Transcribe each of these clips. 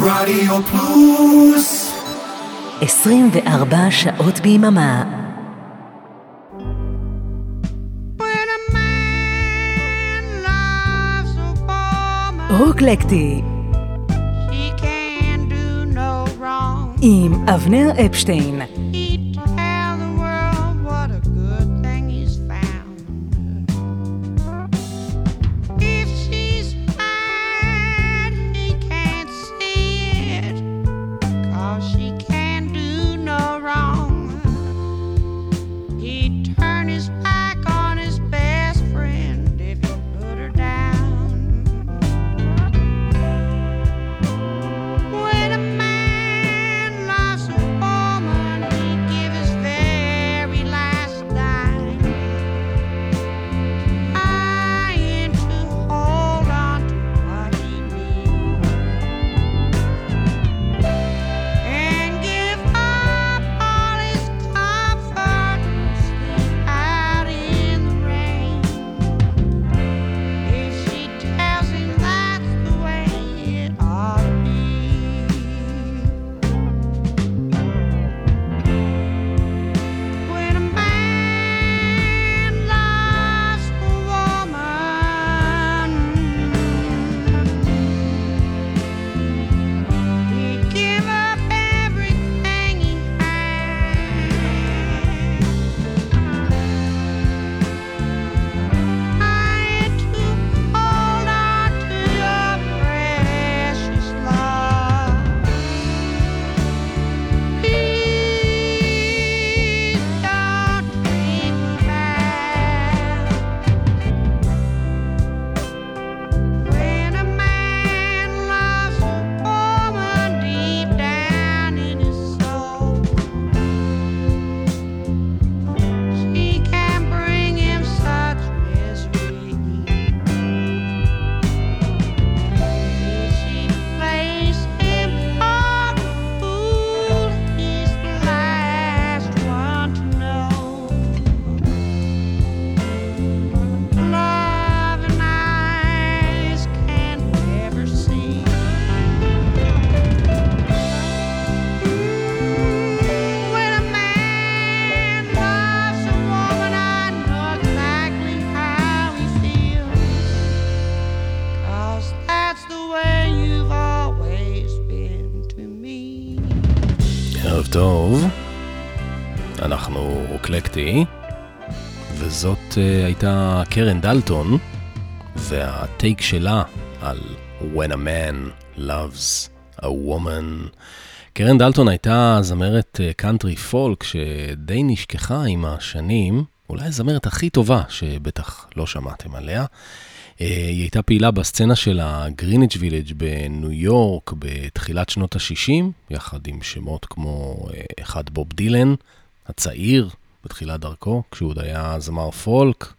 רדיו פלוס. 24 שעות ביממה. רוקלקטי עם אבנר אפשטיין אקלקטי, וזאת אה, הייתה קרן דלטון, וה take שלה על When a Man Loves a Woman. קרן דלטון הייתה זמרת קאנטרי אה, פולק שדי נשכחה עם השנים, אולי הזמרת הכי טובה שבטח לא שמעתם עליה. אה, היא הייתה פעילה בסצנה של הגריניץ' וילג' בניו יורק בתחילת שנות ה-60, יחד עם שמות כמו אחד בוב דילן, הצעיר, בתחילת דרכו, כשהוא עוד היה זמר פולק,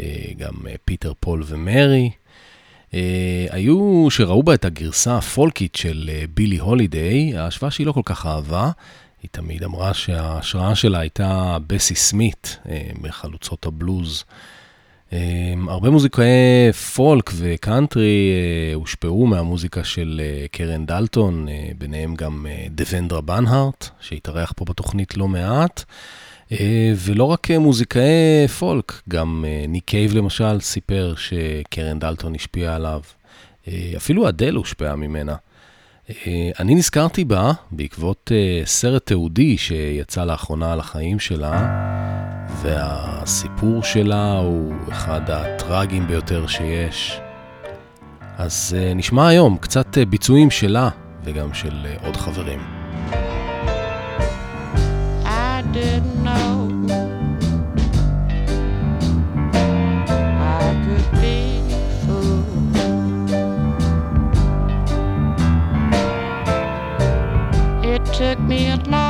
אה, גם אה, פיטר פול ומרי. אה, היו שראו בה את הגרסה הפולקית של בילי הולידיי, ההשוואה שהיא לא כל כך אהבה. היא תמיד אמרה שההשראה שלה הייתה בסי סמית מחלוצות הבלוז. הרבה מוזיקאי פולק וקאנטרי הושפעו מהמוזיקה של קרן דלטון, ביניהם גם דבנדרה בנהארט, שהתארח פה בתוכנית לא מעט. אה, ולא רק אה, מוזיקאי פולק, גם אה, ניק קייב למשל סיפר שקרן דלטון השפיעה עליו. אפילו אדל הושפעה ממנה. אני נזכרתי בה בעקבות סרט תיעודי שיצא לאחרונה על החיים שלה, והסיפור שלה הוא אחד הטראגיים ביותר שיש. אז נשמע היום קצת ביצועים שלה וגם של עוד חברים. didn't know I could be fooled. It took me a long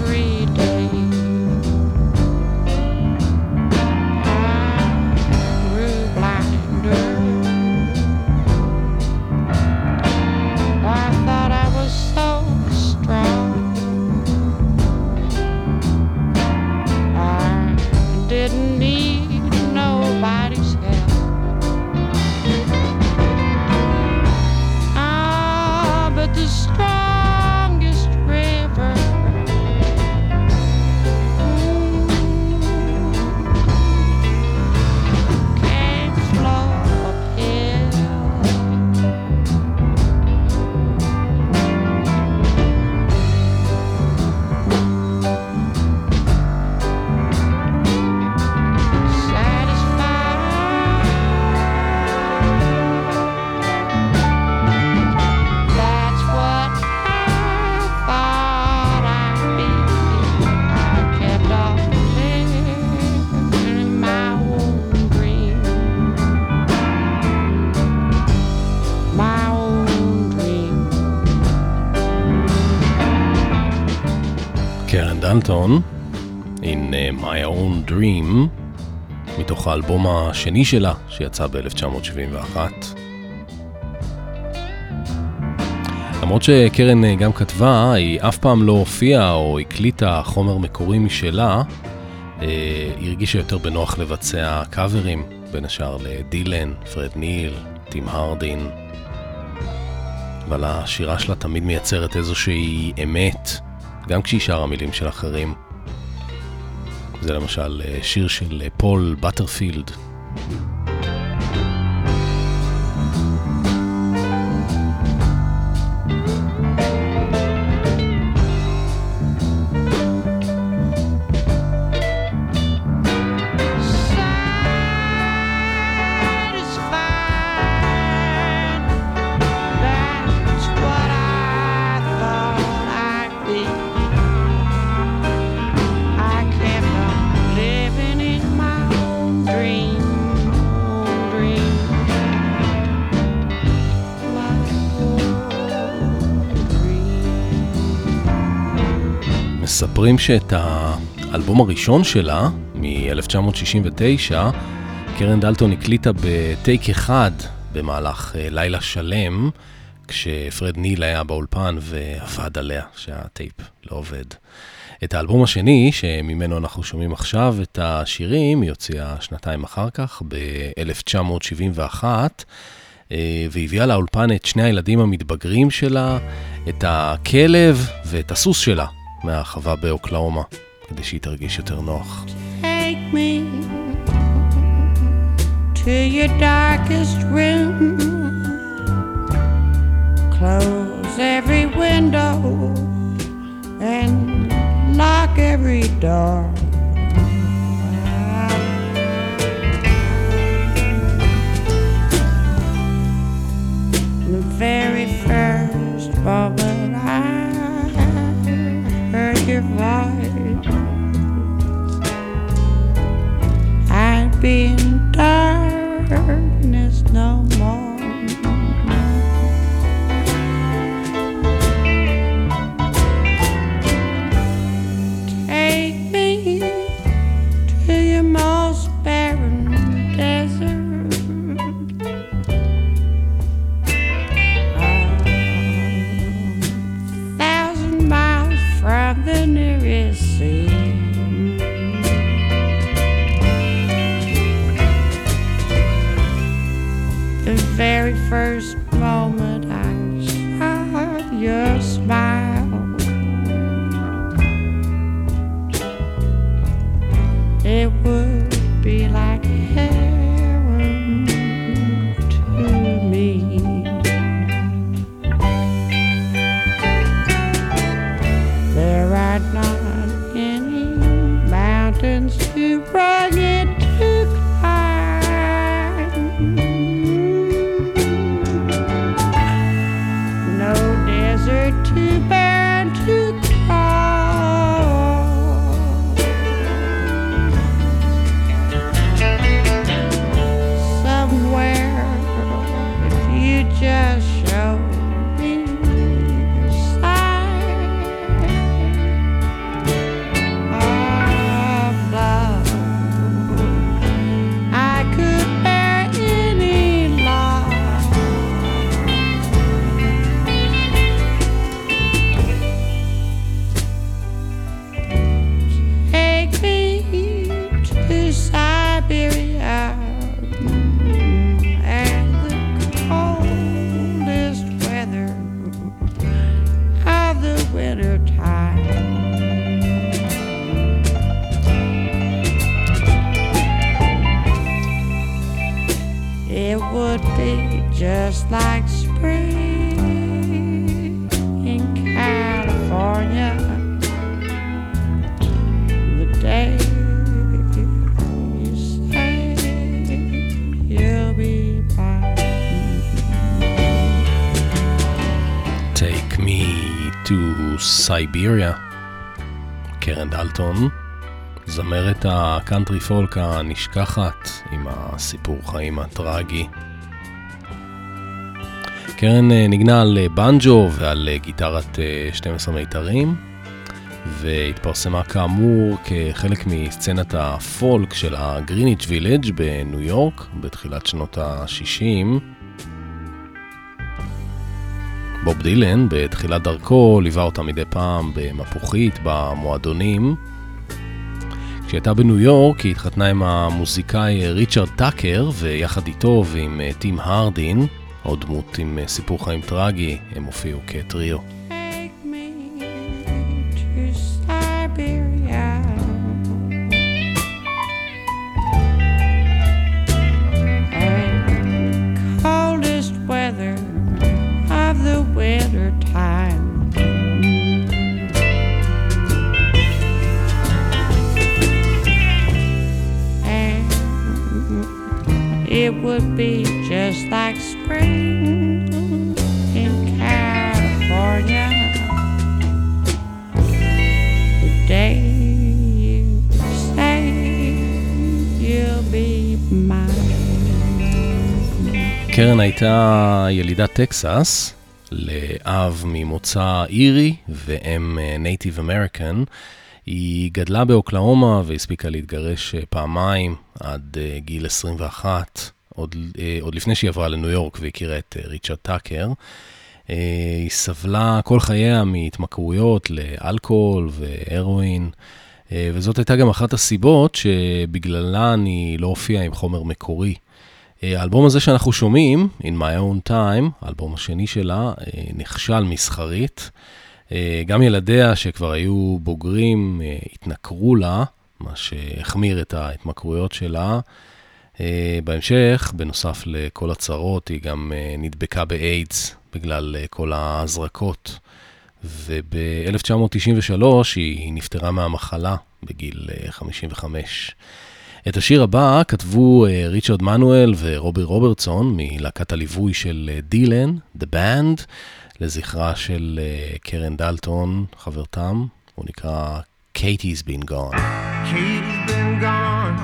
every קרן דלטון, In uh, My Own Dream, מתוך האלבום השני שלה, שיצא ב-1971. למרות שקרן uh, גם כתבה, היא אף פעם לא הופיעה או הקליטה חומר מקורי משלה, uh, היא הרגישה יותר בנוח לבצע קאברים, בין השאר לדילן, פרד ניל, טים הרדין. אבל השירה שלה תמיד מייצרת איזושהי אמת, גם כשהיא שרה מילים של אחרים. זה למשל אה, שיר של אה, פול בטרפילד. מספרים שאת האלבום הראשון שלה, מ-1969, קרן דלטון הקליטה בטייק אחד במהלך אה, לילה שלם, כשפרד ניל היה באולפן ועבד עליה שהטייפ לא עובד. את האלבום השני, שממנו אנחנו שומעים עכשיו את השירים, היא הוציאה שנתיים אחר כך, ב-1971, אה, והביאה לאולפן את שני הילדים המתבגרים שלה, את הכלב ואת הסוס שלה. מהחווה באוקלאומה, כדי שהיא תרגיש יותר נוח. Take me to your darkest room Close every window and lock every door The very first moment I I've been tired. Just like spring in California. The day you say you'll be mine. Take me to Siberia. קרן דלטון, זמרת הקאנטרי פולק הנשכחת עם הסיפור חיים הטרגי. קרן אה, ניגנה על אה, בנג'ו ועל אה, גיטרת אה, 12 מיתרים, והתפרסמה כאמור כחלק מסצנת הפולק של הגריניץ' וילג' בניו יורק בתחילת שנות ה-60. בוב דילן בתחילת דרכו ליווה אותה מדי פעם במפוחית במועדונים. כשהייתה בניו יורק היא התחתנה עם המוזיקאי ריצ'רד טאקר ויחד איתו ועם טים הרדין, עוד דמות עם סיפור חיים טרגי, הם הופיעו כטריו. ילידת טקסס, לאב ממוצא אירי ואם Native American. היא גדלה באוקלהומה והספיקה להתגרש פעמיים עד גיל 21, עוד, עוד לפני שהיא עברה לניו יורק והכירה את ריצ'רד טאקר. היא סבלה כל חייה מהתמכרויות לאלכוהול והרואין, וזאת הייתה גם אחת הסיבות שבגללן היא לא הופיעה עם חומר מקורי. האלבום הזה שאנחנו שומעים, In My Own Time, האלבום השני שלה, נכשל מסחרית. גם ילדיה שכבר היו בוגרים התנכרו לה, מה שהחמיר את ההתמכרויות שלה. בהמשך, בנוסף לכל הצרות, היא גם נדבקה באיידס בגלל כל ההזרקות. וב-1993 היא נפטרה מהמחלה בגיל 55. את השיר הבא כתבו ריצ'רד מנואל ורובי רוברטסון מלהקת הליווי של דילן, The Band. לזכרה של קרן דלטון, חברתם, הוא נקרא Katie's Been Gone. Katie's been gone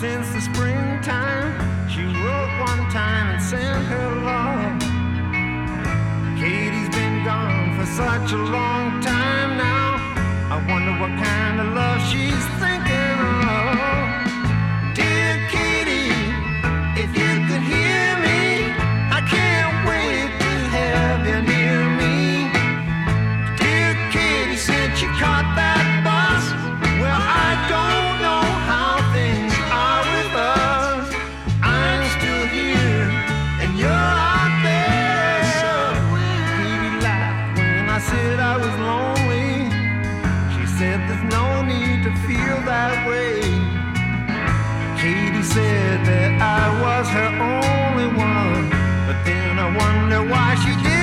since the springtime. She wrote one time and sent her love. Katie's been gone for such a long time now. I wonder what kind of love she's wonder why she didn't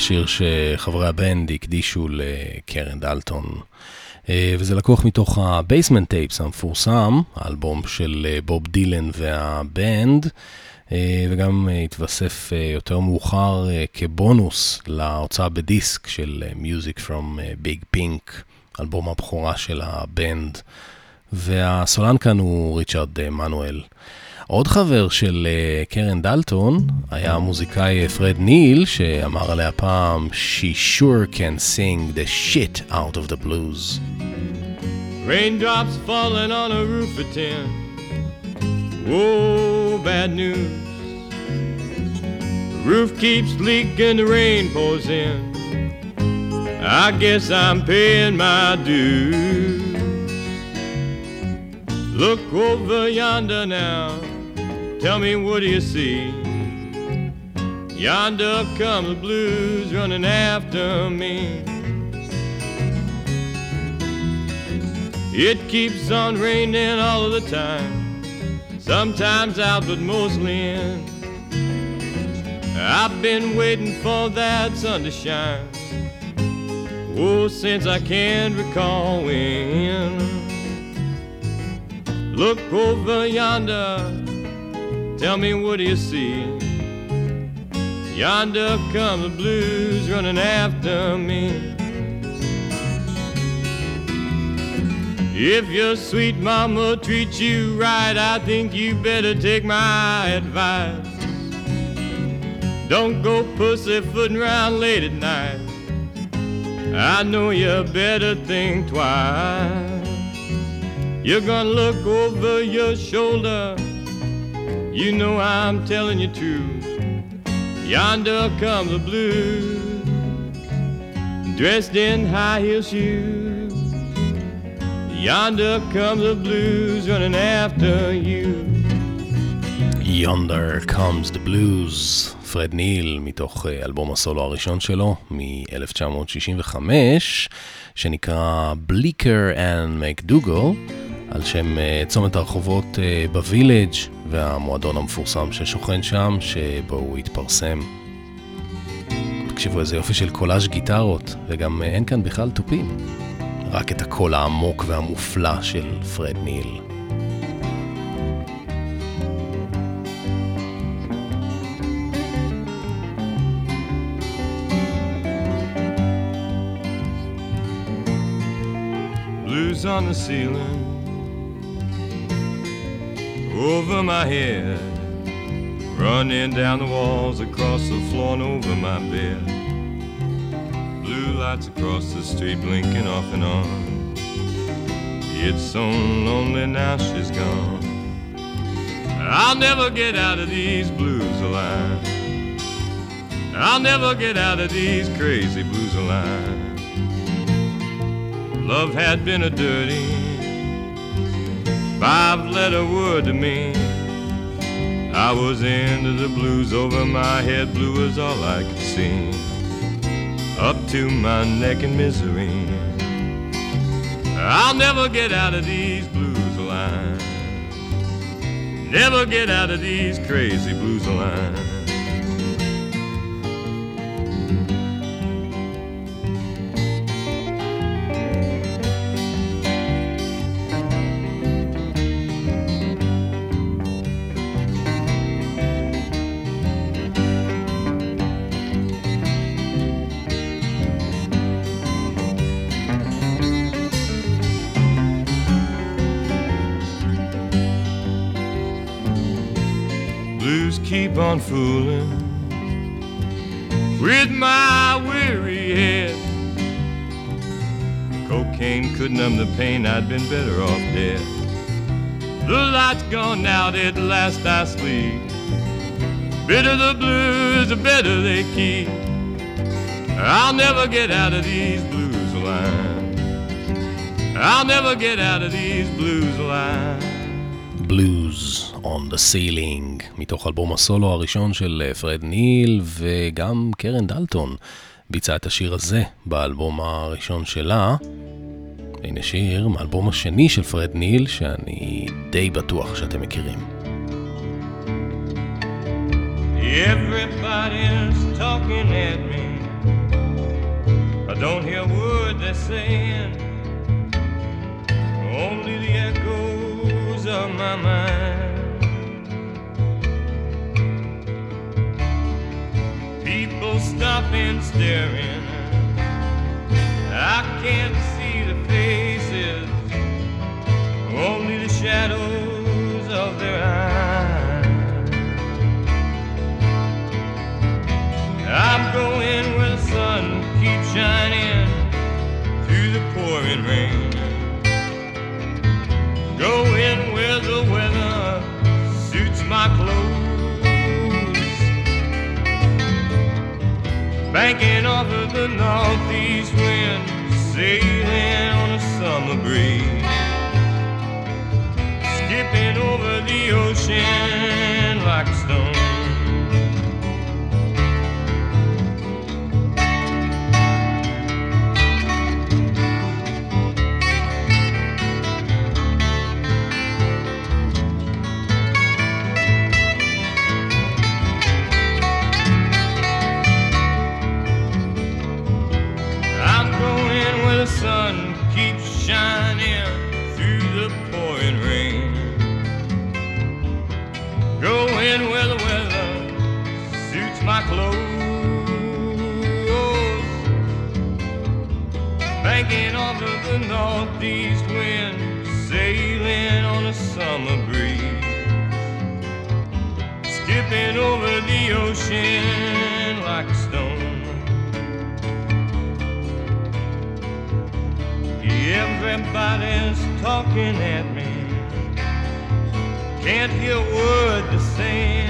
השיר שחברי הבנד הקדישו לקרן דלטון. אה, וזה לקוח מתוך ה Basement Tapes המפורסם, האלבום של אה, בוב דילן והבנד, אה, וגם התווסף יותר מאוחר כבונוס להוצאה בדיסק של Music from Big Pink, אלבום הבכורה של הבנד. והסולן כאן הוא ריצ'רד מנואל. עוד חבר של uh, קרן דלטון היה המוזיקאי פרד ניל, שאמר עליה פעם, She sure can sing the shit out of the blues. Raindrops falling on a roof of tin. Whoa, bad news. The roof keeps leaking, the rain pours in. I guess I'm paying my dues. Look over yonder now. Tell me, what do you see? Yonder comes the blues running after me. It keeps on raining all of the time, sometimes out, but mostly in. I've been waiting for that sun to shine, oh, since I can recall when. Look over yonder Tell me, what do you see? Yonder come the blues running after me. If your sweet mama treats you right, I think you better take my advice. Don't go pussyfooting around late at night. I know you better think twice. You're gonna look over your shoulder you know I'm telling you true. Yonder come the blues, dressed in high heel shoes. Yonder come the blues running after you. Yonder comes the blues, פרד ניל, מתוך אלבום הסולו הראשון שלו, מ-1965, שנקרא Bleaker and McDougall. על שם uh, צומת הרחובות uh, בווילג' והמועדון המפורסם ששוכן שם, שבו הוא התפרסם. תקשיבו, איזה יופי של קולאז' גיטרות, וגם uh, אין כאן בכלל תופים. רק את הקול העמוק והמופלא של פרד ניל. On the ceiling over my head, running down the walls, across the floor, and over my bed. Blue lights across the street, blinking off and on. It's so lonely now she's gone. I'll never get out of these blues alive. I'll never get out of these crazy blues alive. Love had been a dirty five letter word to me. I was into the blues over my head, blue was all I could see. Up to my neck in misery. I'll never get out of these blues alive. Never get out of these crazy blues alive. On fooling with my weary head. Cocaine could numb the pain, I'd been better off dead. The light's gone out, at last I sleep. Bitter the blues, the better they keep. I'll never get out of these blues alive. I'll never get out of these blues alive. Blues. On the Ceiling, מתוך אלבום הסולו הראשון של פרד ניל, וגם קרן דלטון ביצעה את השיר הזה באלבום הראשון שלה. הנה שיר מאלבום השני של פרד ניל, שאני די בטוח שאתם מכירים. Everybody's talking at me don't hear a word they're saying, only the echoes of my mind. People stopping, staring. I can't see the faces, only the shadows of their eyes. I'm going where the sun keeps shining through the pouring rain. Going where the weather suits my clothes. Banking off of the northeast wind, sailing on a summer breeze. Skipping over the ocean like a stone. Northeast wind, sailing on a summer breeze. Skipping over the ocean like a stone. Everybody's talking at me. Can't hear a word they're.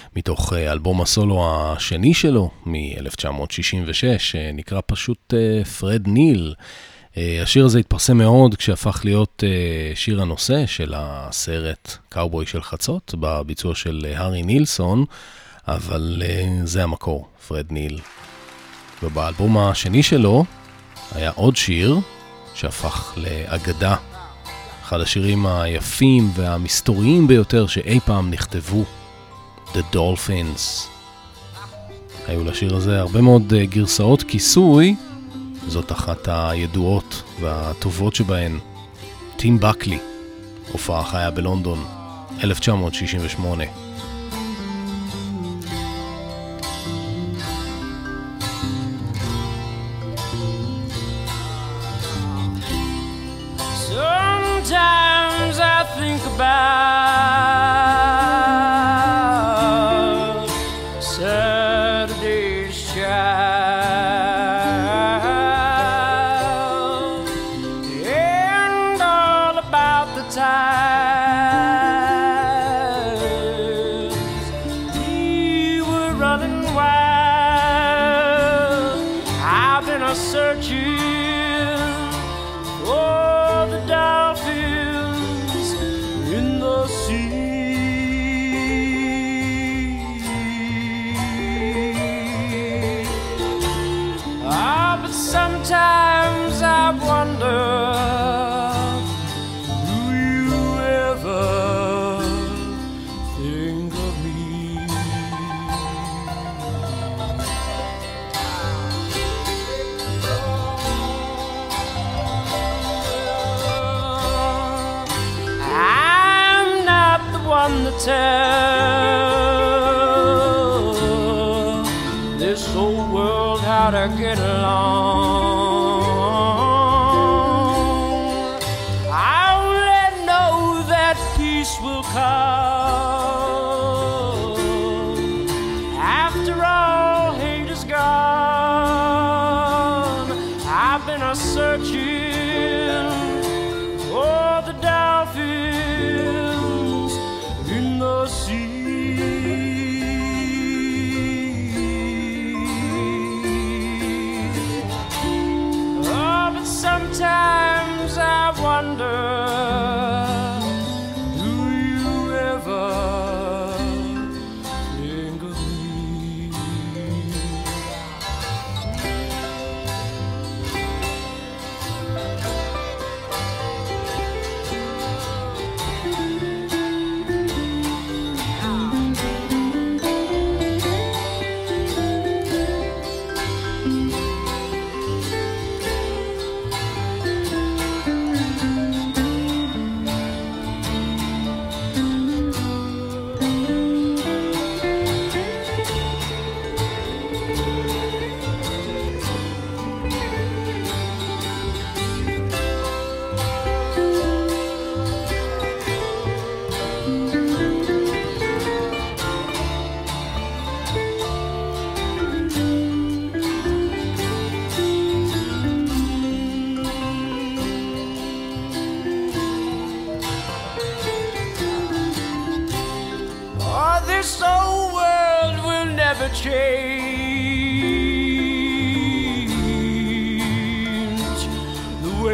מתוך אה, אלבום הסולו השני שלו מ-1966, נקרא פשוט אה, פרד ניל. אה, השיר הזה התפרסם מאוד כשהפך להיות אה, שיר הנושא של הסרט קאובוי של חצות, בביצוע של אה, הארי נילסון, אבל אה, זה המקור, פרד ניל. ובאלבום השני שלו היה עוד שיר שהפך לאגדה. אחד השירים היפים והמסתוריים ביותר שאי פעם נכתבו, The Dolphins. היו לשיר הזה הרבה מאוד אה, גרסאות כיסוי, זאת אחת הידועות והטובות שבהן. טים בקלי, הופעה חיה בלונדון, 1968. Get along.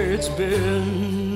it's been.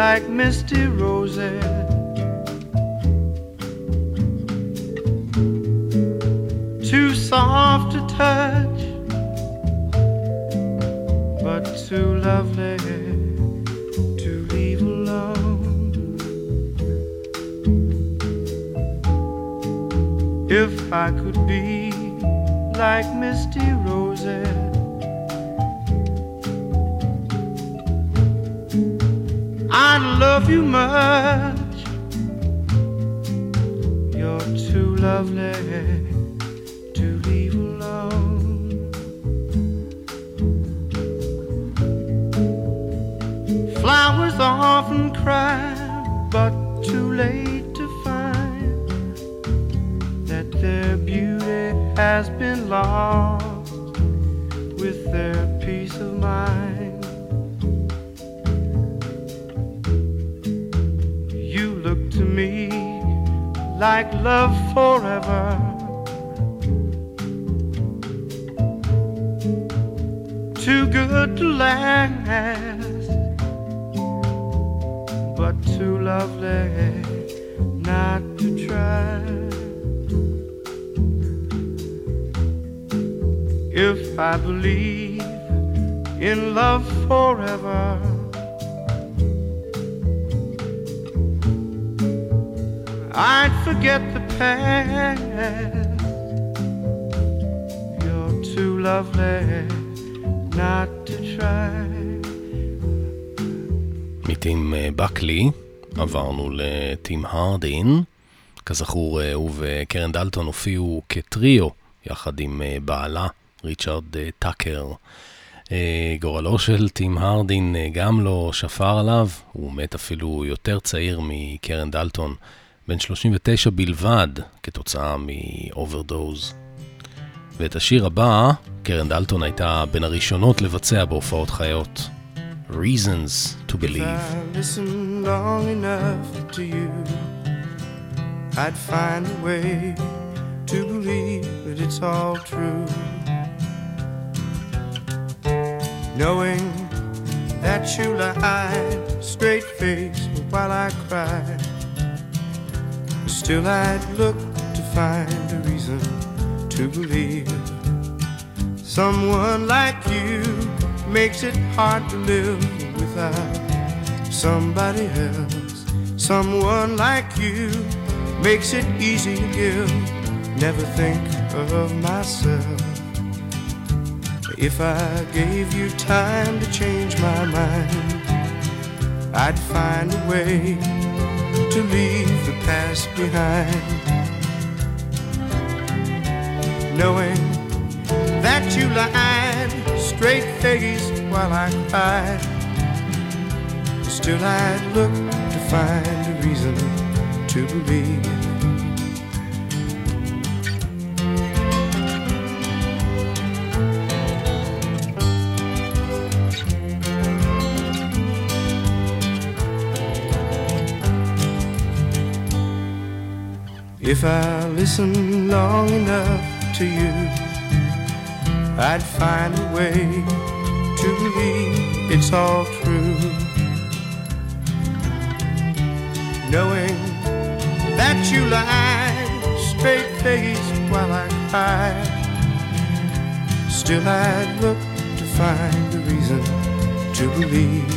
like misty roses. too good to last, but too lovely not to try. If I believe in love forever. I'd forget the past. You're too lovely. מטים אה, בקלי עברנו לטים הרדין. כזכור, אה, הוא וקרן דלטון הופיעו כטריו יחד עם אה, בעלה, ריצ'רד טאקר. גורלו של טים הרדין גם לא שפר עליו, הוא מת אפילו יותר צעיר מקרן דלטון, בן 39 בלבד, כתוצאה מאוברדוז. ואת השיר הבא, קרן דלטון הייתה בין הראשונות לבצע בהופעות חיות. Reasons to Believe. To you, I'd find a way to believe that it's all true. Knowing that you lied straight face while I cried, still I'd look to find a reason. To believe someone like you makes it hard to live without somebody else. Someone like you makes it easy to give. Never think of myself. If I gave you time to change my mind, I'd find a way to leave the past behind. Knowing that you lied straight faced while I cried. Still, I'd look to find a reason to believe. If I listen long enough to you, I'd find a way to believe it's all true. Knowing that you lied straight faced while I cried, still I'd look to find a reason to believe.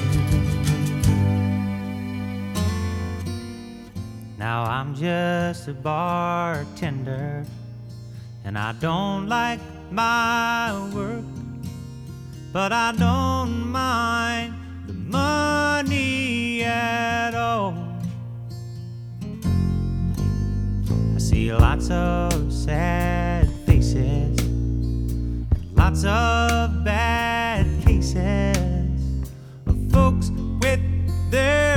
Now I'm just a bartender, and I don't like my work, but I don't mind the money at all. I see lots of sad faces, lots of bad cases of folks with their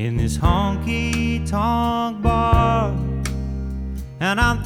in this honky tonk bar. And I'm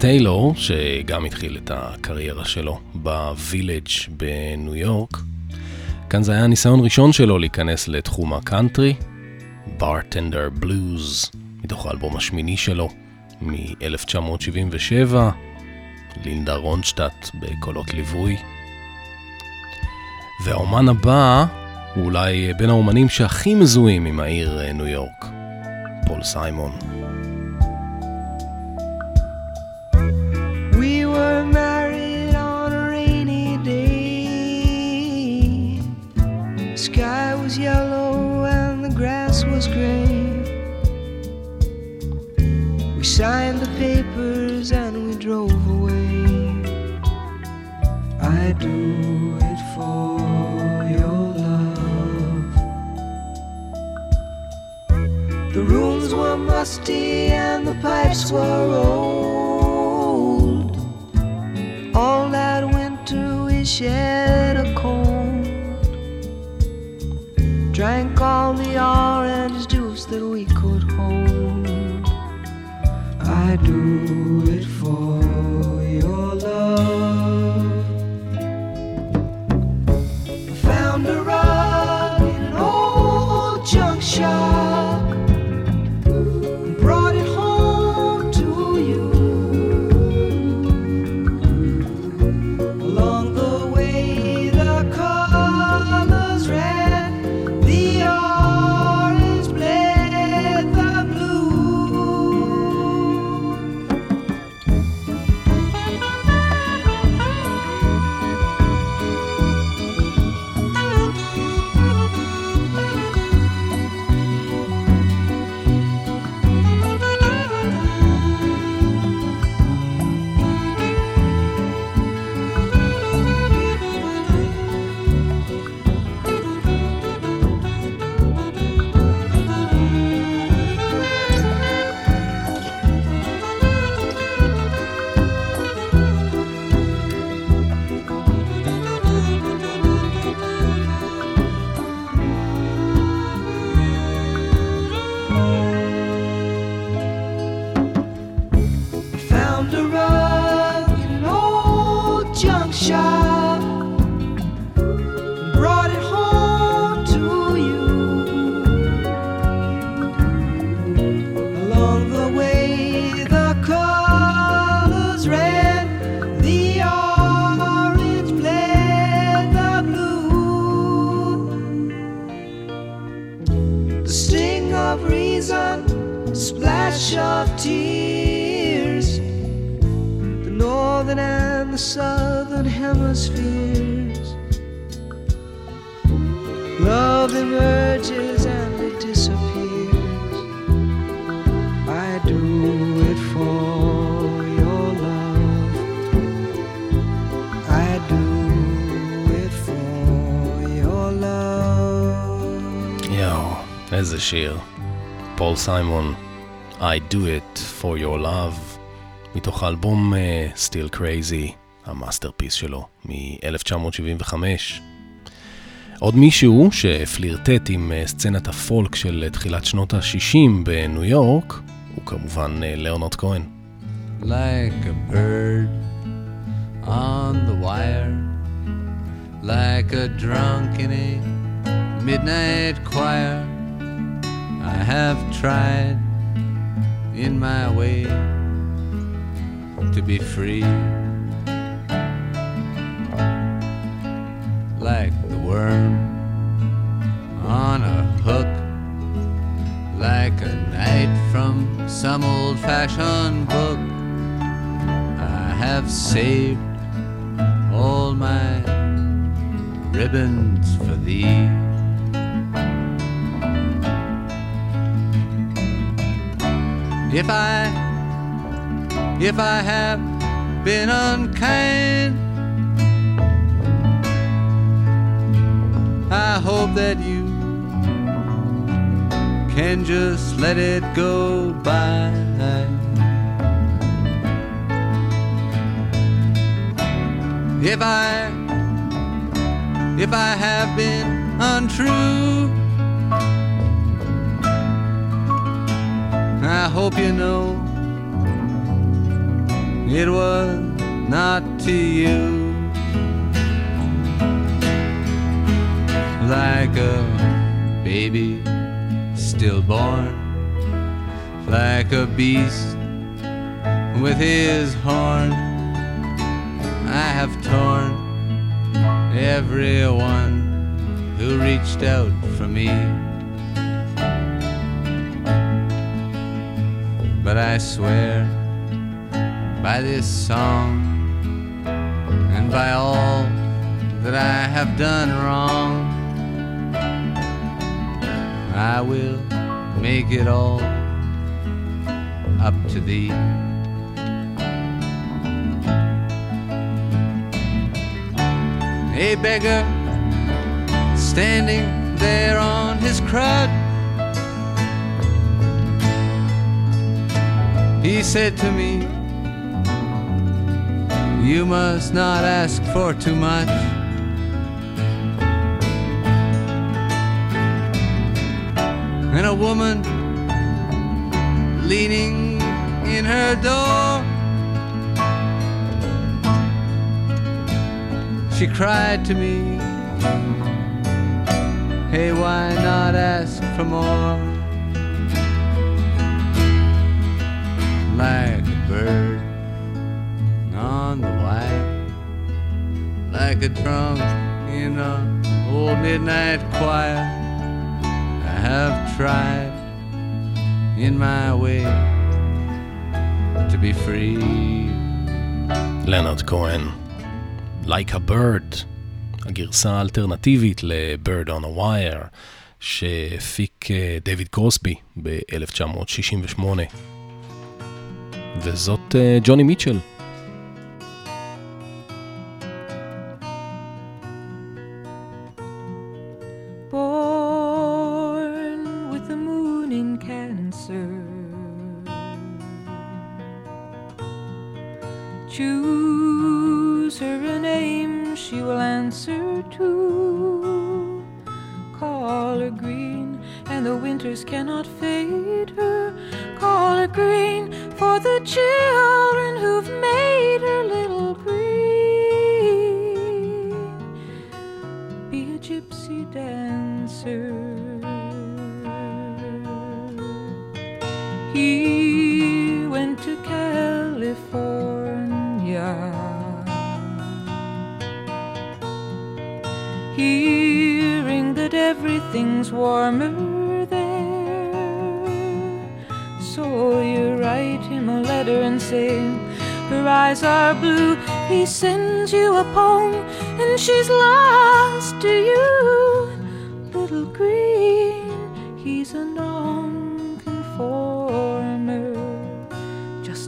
טיילור, שגם התחיל את הקריירה שלו בווילג' בניו יורק. כאן זה היה הניסיון ראשון שלו להיכנס לתחום הקאנטרי, ברטנדר בלוז, מתוך האלבום השמיני שלו, מ-1977, לינדה רונשטט בקולות ליווי. והאומן הבא הוא אולי בין האומנים שהכי מזוהים עם העיר אה, ניו יורק, פול סיימון. Sky was yellow and the grass was green. We signed the papers and we drove away. I do it for your love. The rooms were musty and the pipes were old. All that winter we shed Drank all the orange juice that we could hold. I do wash off tears. The northern and the southern hemispheres. Love emerges and it disappears. I do it for your love. I do it for your love. Yo, זה השיר של Paul Simon I do it for your love, מתוך האלבום אה, Still Crazy, ה masterpiece שלו, מ-1975. עוד מישהו שפלירטט עם אה, סצנת הפולק של אה, תחילת שנות ה-60 בניו יורק, הוא כמובן אה, ליאונרד כהן. like a bird on the wire, like a drunk in a midnight choir. I have tried in my way to be free, like the worm on a hook, like a knight from some old fashioned book. I have saved all my ribbons for thee. If I, if I have been unkind, I hope that you can just let it go by. If I, if I have been untrue, I hope you know it was not to you. Like a baby stillborn, like a beast with his horn. I have torn everyone who reached out for me. But I swear by this song and by all that I have done wrong, I will make it all up to thee. A beggar standing there on his crutch. He said to me, You must not ask for too much. And a woman leaning in her door. She cried to me, Hey, why not ask for more? Like a bird on the wire, like a drunk in a old midnight choir. I have tried in my way to be free. לנרד כהן, Like a Bird, הגרסה האלטרנטיבית ל-Bird on a Wire, שהפיק אה, דויד קרוסבי ב-1968. וזאת אה, ג'וני מיטשל.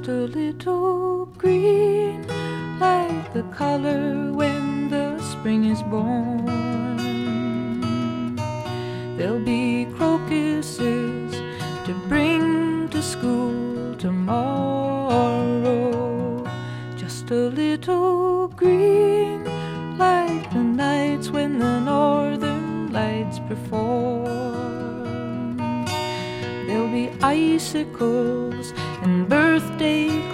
Just a little green, like the color when the spring is born. There'll be crocuses to bring to school tomorrow, just a little green, like the nights when the northern lights perform. There'll be icicles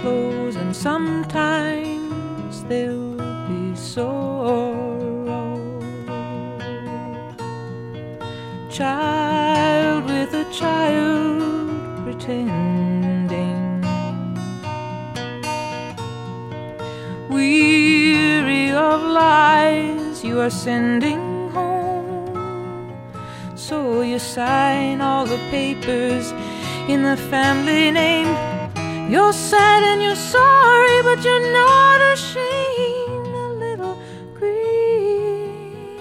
clothes, and sometimes they'll be sorrow. Child with a child pretending. Weary of lies you are sending home. So you sign all the papers in the family name. You're sad and you're sorry, but you're not ashamed. A little green,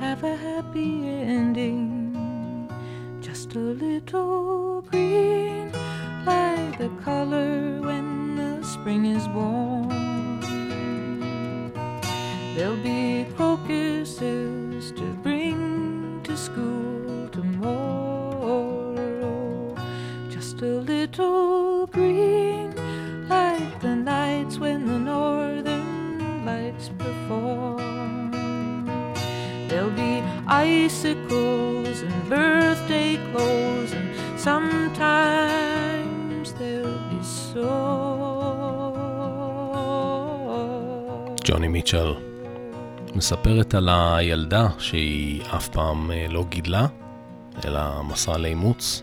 have a happy ending. Just a little green, like the color when the spring is born. There'll be crocuses to bring to school tomorrow. Just a little the northern lights perform. There'll be icicles and birthday clothes, and sometimes there'll be so. ג'וני מיטשל מספרת על הילדה שהיא אף פעם אה, לא גידלה, אלא מסרה לאימוץ.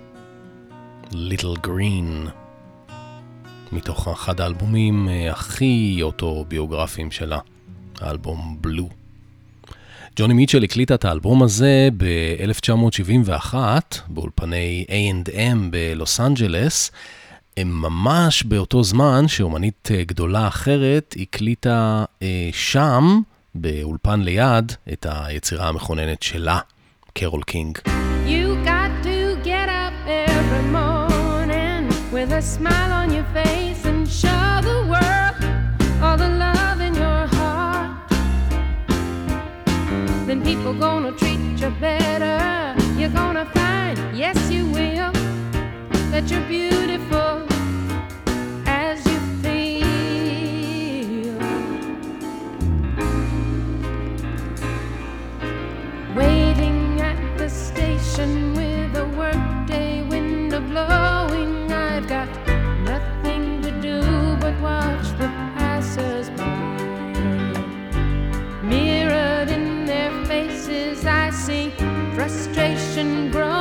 Little Green, מתוך אחד האלבומים אה, הכי אוטוביוגרפיים שלה, האלבום בלו. ג'וני מיטשל הקליטה את האלבום הזה ב-1971 באולפני A&M בלוס אנג'לס, ממש באותו זמן שאומנית אה, גדולה אחרת הקליטה אה, שם, באולפן ליד, את היצירה המכוננת שלה, קרול קינג. You got to get up every morning with a smile on people gonna treat you better. You're gonna find, yes, you will, that you're beautiful frustration grows.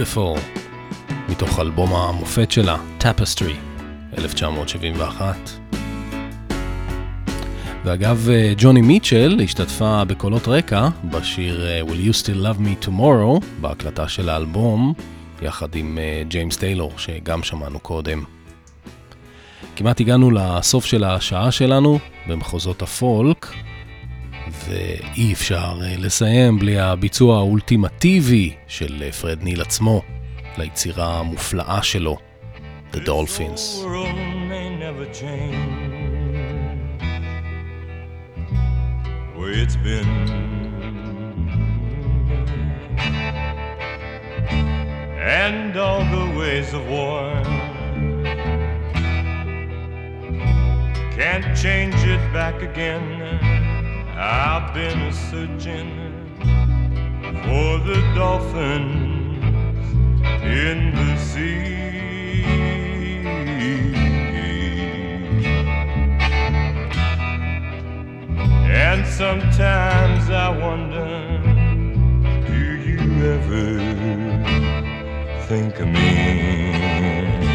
Beautiful, מתוך אלבום המופת שלה, Tapestry, 1971. ואגב, אה, ג'וני מיטשל השתתפה בקולות רקע בשיר אה, Will You Still Love Me Tomorrow, בהקלטה של האלבום, יחד עם אה, ג'יימס טיילור, שגם שמענו קודם. כמעט הגענו לסוף של השעה שלנו במחוזות הפולק, ואי אפשר אה, לסיים בלי הביצוע האולטימטיבי של אה, פרד ניל עצמו ליצירה המופלאה שלו, The Dolphins. it's been. And all the ways of war can't change it back again. I've been searching for the dolphins in the sea. And sometimes I wonder, do you ever think of me?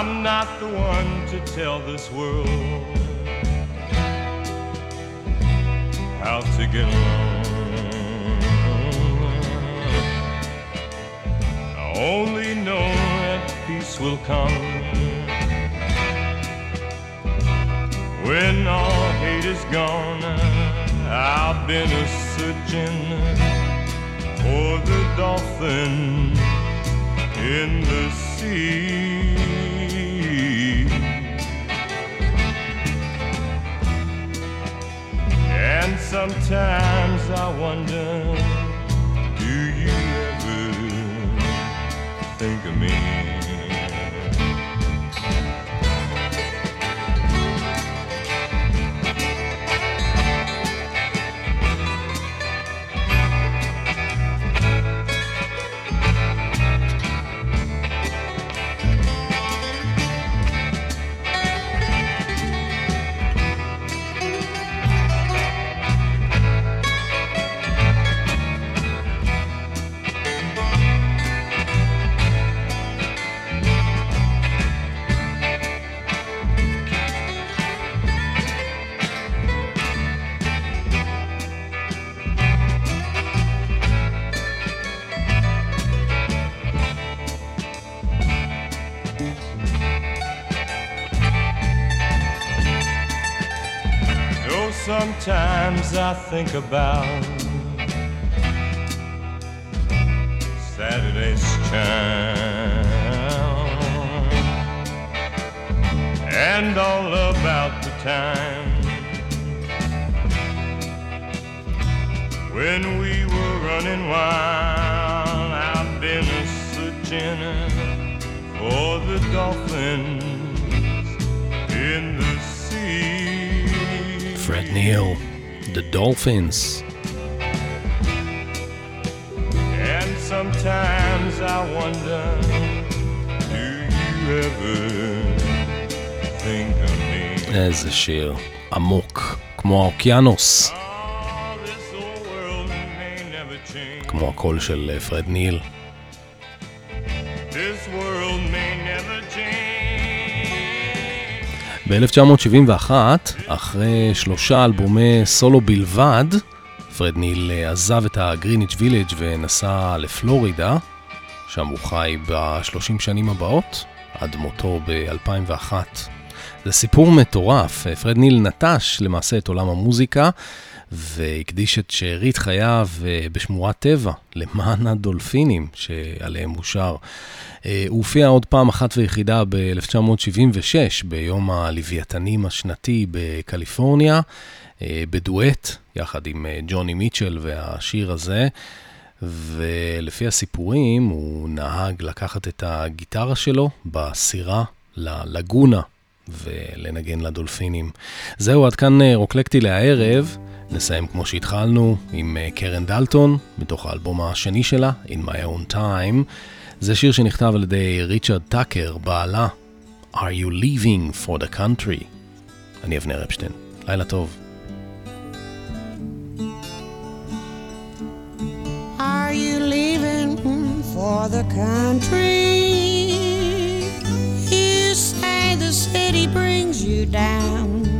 I'm not the one to tell this world how to get along. I only know that peace will come when all hate is gone. I've been a searching for the dolphin in the sea. And sometimes I wonder, do you ever think of me? I think about Saturday's charm and all about the time when we were running wild. I've been a searching for the dolphins in the sea. Fred Neil. The Dolphins. And sometimes I wonder, do you ever think of me? איזה שיר עמוק, כמו האוקיינוס. כמו הקול של אה, פרד ניל. ב-1971, אחרי שלושה אלבומי סולו בלבד, פרד ניל אה, עזב את הגריניץ' וילג' ונסע לפלורידה, שם הוא חי ב-30 שנים הבאות, עד מותו ב-2001. זה סיפור מטורף, אה, פרד ניל נטש למעשה את עולם המוזיקה, והקדיש את שארית חייו אה, בשמורת טבע למען הדולפינים שעליהם הוא שר. אה, הוא הופיע עוד פעם אחת ויחידה ב-1976, ביום הלוויתנים השנתי בקליפורניה, אה, בדואט, יחד עם ג'וני מיטשל והשיר הזה. ולפי הסיפורים, הוא נהג לקחת את הגיטרה שלו בסירה ללגונה ולנגן לדולפינים. זהו, עד כאן רוקלקטי להערב. נסיים כמו שהתחלנו עם אה, קרן דלטון, מתוך האלבום השני שלה, In My Own Time. זה שיר שנכתב על ידי ריצ'רד טאקר, בעלה, Are You Leaving for the Country? אני אבנר אפשטיין. לילה טוב. Are you leaving for the country? You say the city brings you down.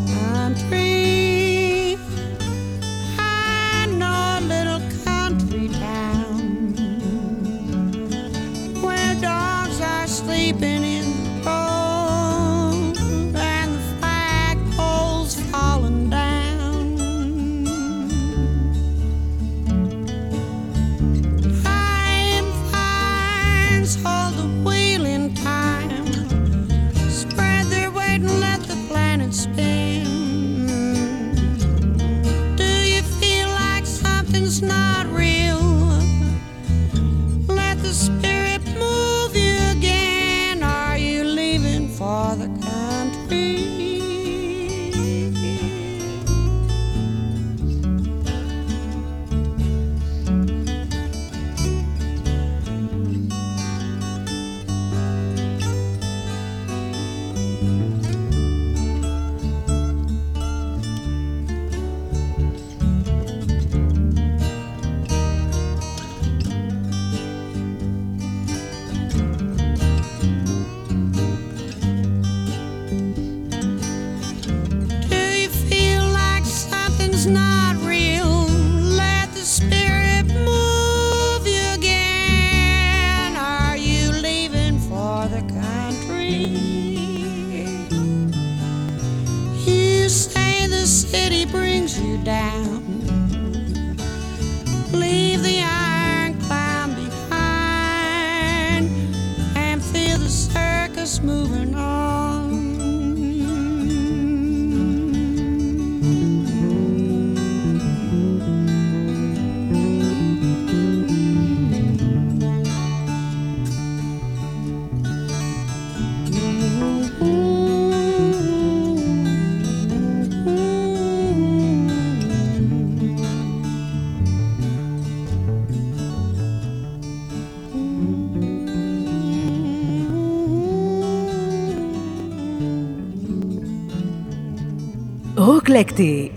אקלקטי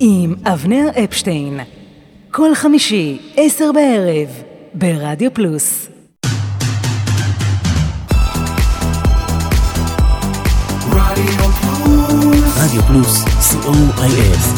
עם אבנר אפשטיין. כל חמישי, עשר בערב, ברדיו פלוס. רדיו פלוס, co.il